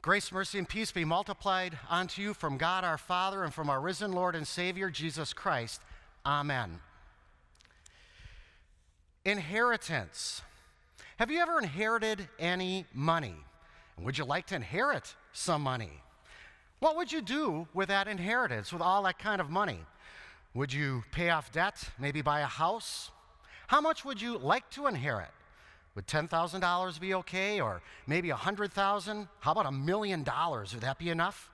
Grace, mercy, and peace be multiplied unto you from God our Father and from our risen Lord and Savior, Jesus Christ. Amen. Inheritance. Have you ever inherited any money? And would you like to inherit some money? What would you do with that inheritance, with all that kind of money? Would you pay off debt, maybe buy a house? How much would you like to inherit? Would $10,000 be okay? Or maybe 100,000? How about a million dollars? Would that be enough?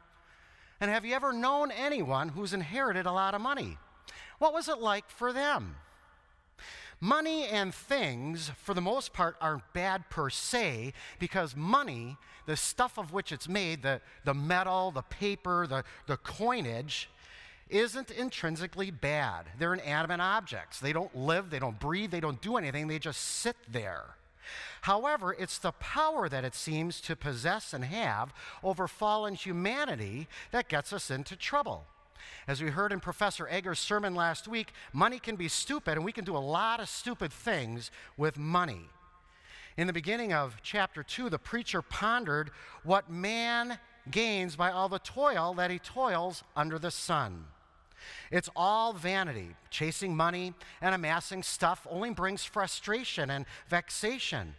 And have you ever known anyone who's inherited a lot of money? What was it like for them? Money and things, for the most part, aren't bad per se because money, the stuff of which it's made, the, the metal, the paper, the, the coinage, isn't intrinsically bad. They're inanimate objects. They don't live, they don't breathe, they don't do anything, they just sit there. However, it's the power that it seems to possess and have over fallen humanity that gets us into trouble. As we heard in Professor Egger's sermon last week, money can be stupid, and we can do a lot of stupid things with money. In the beginning of chapter 2, the preacher pondered what man gains by all the toil that he toils under the sun. It's all vanity. Chasing money and amassing stuff only brings frustration and vexation.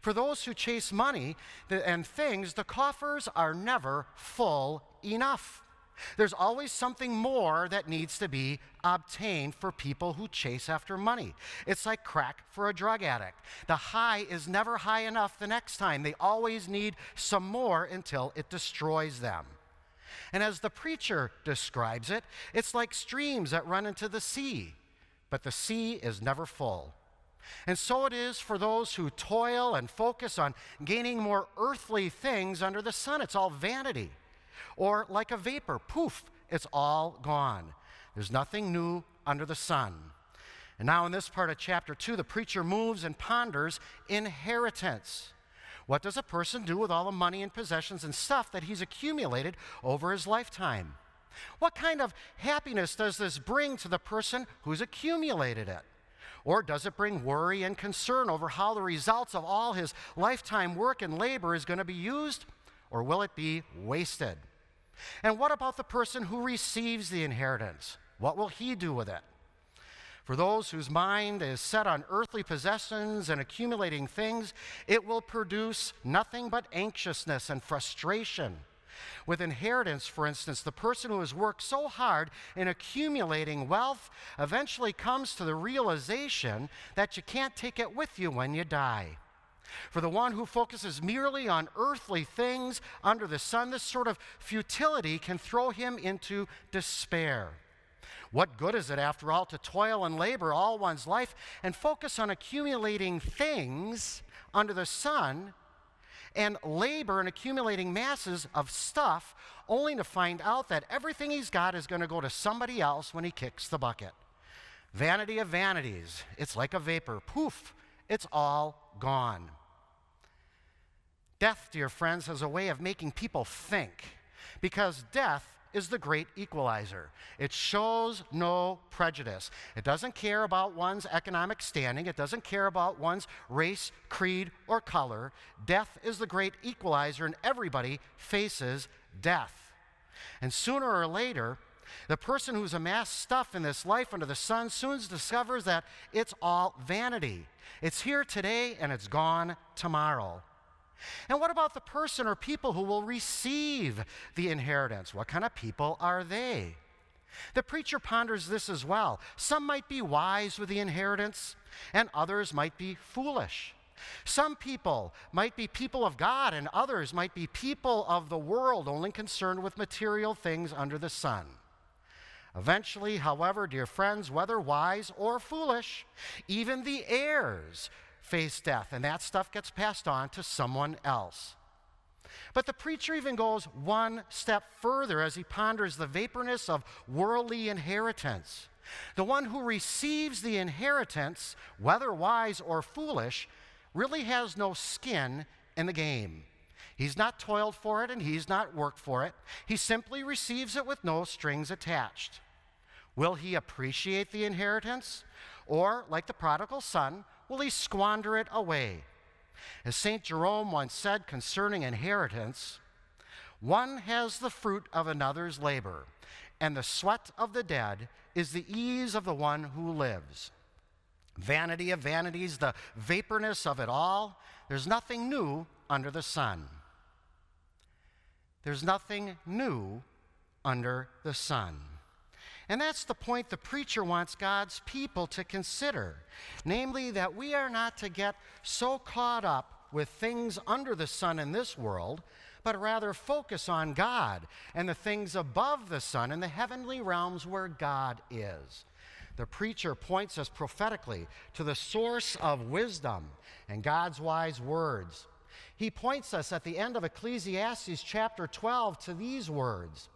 For those who chase money and things, the coffers are never full enough. There's always something more that needs to be obtained for people who chase after money. It's like crack for a drug addict. The high is never high enough the next time. They always need some more until it destroys them. And as the preacher describes it, it's like streams that run into the sea, but the sea is never full. And so it is for those who toil and focus on gaining more earthly things under the sun. It's all vanity. Or like a vapor, poof, it's all gone. There's nothing new under the sun. And now, in this part of chapter 2, the preacher moves and ponders inheritance. What does a person do with all the money and possessions and stuff that he's accumulated over his lifetime? What kind of happiness does this bring to the person who's accumulated it? Or does it bring worry and concern over how the results of all his lifetime work and labor is going to be used? Or will it be wasted? And what about the person who receives the inheritance? What will he do with it? For those whose mind is set on earthly possessions and accumulating things, it will produce nothing but anxiousness and frustration. With inheritance, for instance, the person who has worked so hard in accumulating wealth eventually comes to the realization that you can't take it with you when you die. For the one who focuses merely on earthly things under the sun, this sort of futility can throw him into despair. What good is it, after all, to toil and labor all one's life and focus on accumulating things under the sun and labor and accumulating masses of stuff only to find out that everything he's got is going to go to somebody else when he kicks the bucket? Vanity of vanities. It's like a vapor. Poof, it's all gone. Death, dear friends, has a way of making people think because death is the great equalizer. It shows no prejudice. It doesn't care about one's economic standing, it doesn't care about one's race, creed, or color. Death is the great equalizer, and everybody faces death. And sooner or later, the person who's amassed stuff in this life under the sun soon discovers that it's all vanity. It's here today and it's gone tomorrow. And what about the person or people who will receive the inheritance? What kind of people are they? The preacher ponders this as well. Some might be wise with the inheritance, and others might be foolish. Some people might be people of God, and others might be people of the world, only concerned with material things under the sun. Eventually, however, dear friends, whether wise or foolish, even the heirs face death, and that stuff gets passed on to someone else. But the preacher even goes one step further as he ponders the vaporness of worldly inheritance. The one who receives the inheritance, whether wise or foolish, really has no skin in the game. He's not toiled for it and he's not worked for it. He simply receives it with no strings attached. Will he appreciate the inheritance? Or, like the prodigal son, will he squander it away? As St. Jerome once said concerning inheritance, One has the fruit of another's labor, and the sweat of the dead is the ease of the one who lives. Vanity of vanities, the vaporness of it all, there's nothing new under the sun. There's nothing new under the sun. And that's the point the preacher wants God's people to consider namely, that we are not to get so caught up with things under the sun in this world, but rather focus on God and the things above the sun in the heavenly realms where God is. The preacher points us prophetically to the source of wisdom and God's wise words. He points us at the end of Ecclesiastes chapter 12 to these words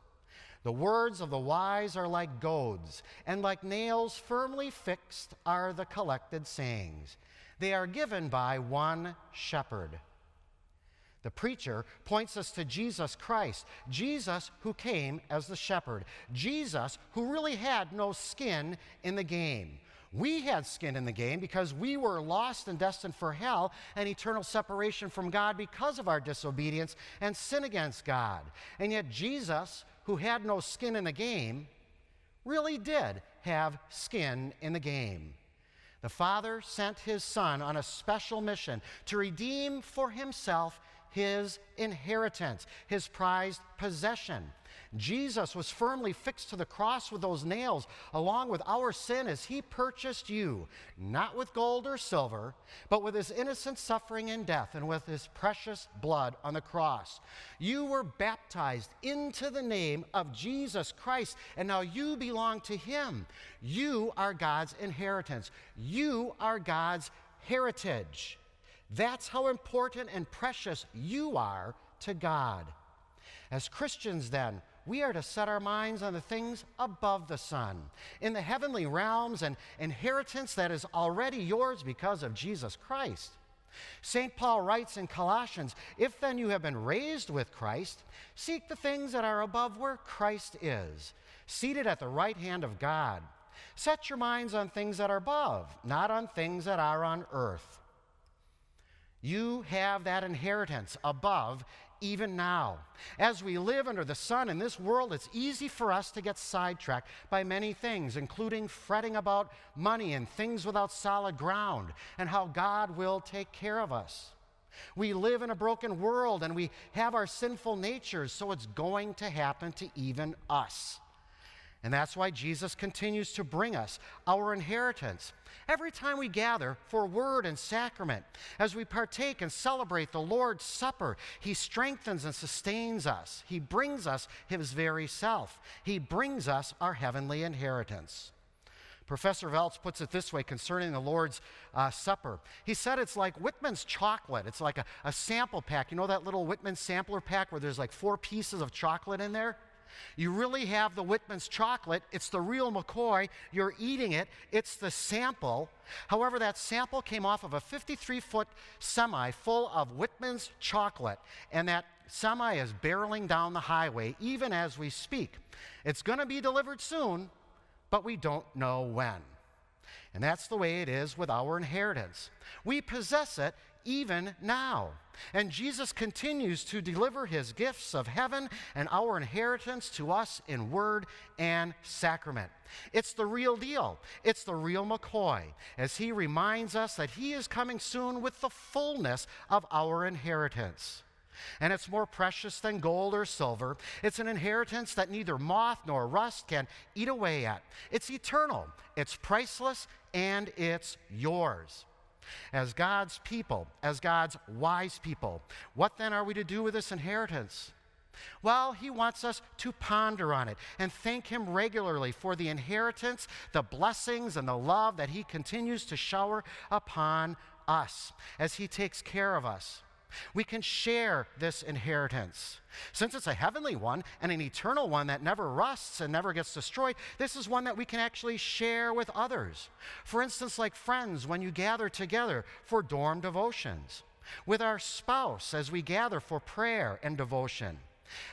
The words of the wise are like goads, and like nails firmly fixed are the collected sayings. They are given by one shepherd. The preacher points us to Jesus Christ, Jesus who came as the shepherd, Jesus who really had no skin in the game. We had skin in the game because we were lost and destined for hell and eternal separation from God because of our disobedience and sin against God. And yet, Jesus, who had no skin in the game, really did have skin in the game. The Father sent his Son on a special mission to redeem for himself his inheritance, his prized possession. Jesus was firmly fixed to the cross with those nails, along with our sin, as he purchased you, not with gold or silver, but with his innocent suffering and death, and with his precious blood on the cross. You were baptized into the name of Jesus Christ, and now you belong to him. You are God's inheritance, you are God's heritage. That's how important and precious you are to God. As Christians, then, we are to set our minds on the things above the sun, in the heavenly realms and inheritance that is already yours because of Jesus Christ. St. Paul writes in Colossians If then you have been raised with Christ, seek the things that are above where Christ is, seated at the right hand of God. Set your minds on things that are above, not on things that are on earth. You have that inheritance above even now. As we live under the sun in this world, it's easy for us to get sidetracked by many things, including fretting about money and things without solid ground and how God will take care of us. We live in a broken world and we have our sinful natures, so it's going to happen to even us. And that's why Jesus continues to bring us our inheritance. Every time we gather for word and sacrament, as we partake and celebrate the Lord's Supper, He strengthens and sustains us. He brings us His very self. He brings us our heavenly inheritance. Professor Velts puts it this way concerning the Lord's uh, Supper. He said it's like Whitman's chocolate. It's like a, a sample pack. You know that little Whitman sampler pack where there's like four pieces of chocolate in there? You really have the Whitman's chocolate. It's the real McCoy. You're eating it. It's the sample. However, that sample came off of a 53 foot semi full of Whitman's chocolate, and that semi is barreling down the highway even as we speak. It's going to be delivered soon, but we don't know when. And that's the way it is with our inheritance. We possess it even now. And Jesus continues to deliver his gifts of heaven and our inheritance to us in word and sacrament. It's the real deal. It's the real McCoy, as he reminds us that he is coming soon with the fullness of our inheritance. And it's more precious than gold or silver. It's an inheritance that neither moth nor rust can eat away at. It's eternal, it's priceless, and it's yours. As God's people, as God's wise people, what then are we to do with this inheritance? Well, he wants us to ponder on it and thank him regularly for the inheritance, the blessings, and the love that he continues to shower upon us as he takes care of us. We can share this inheritance. Since it's a heavenly one and an eternal one that never rusts and never gets destroyed, this is one that we can actually share with others. For instance, like friends when you gather together for dorm devotions, with our spouse as we gather for prayer and devotion.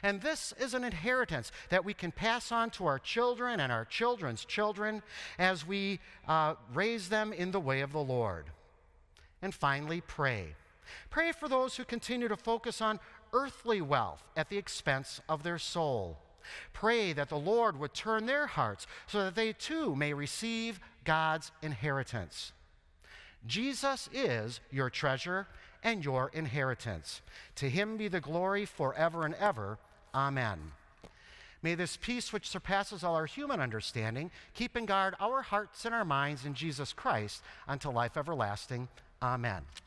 And this is an inheritance that we can pass on to our children and our children's children as we uh, raise them in the way of the Lord. And finally, pray. Pray for those who continue to focus on earthly wealth at the expense of their soul. Pray that the Lord would turn their hearts so that they too may receive God's inheritance. Jesus is your treasure and your inheritance. To him be the glory forever and ever. Amen. May this peace, which surpasses all our human understanding, keep and guard our hearts and our minds in Jesus Christ until life everlasting. Amen.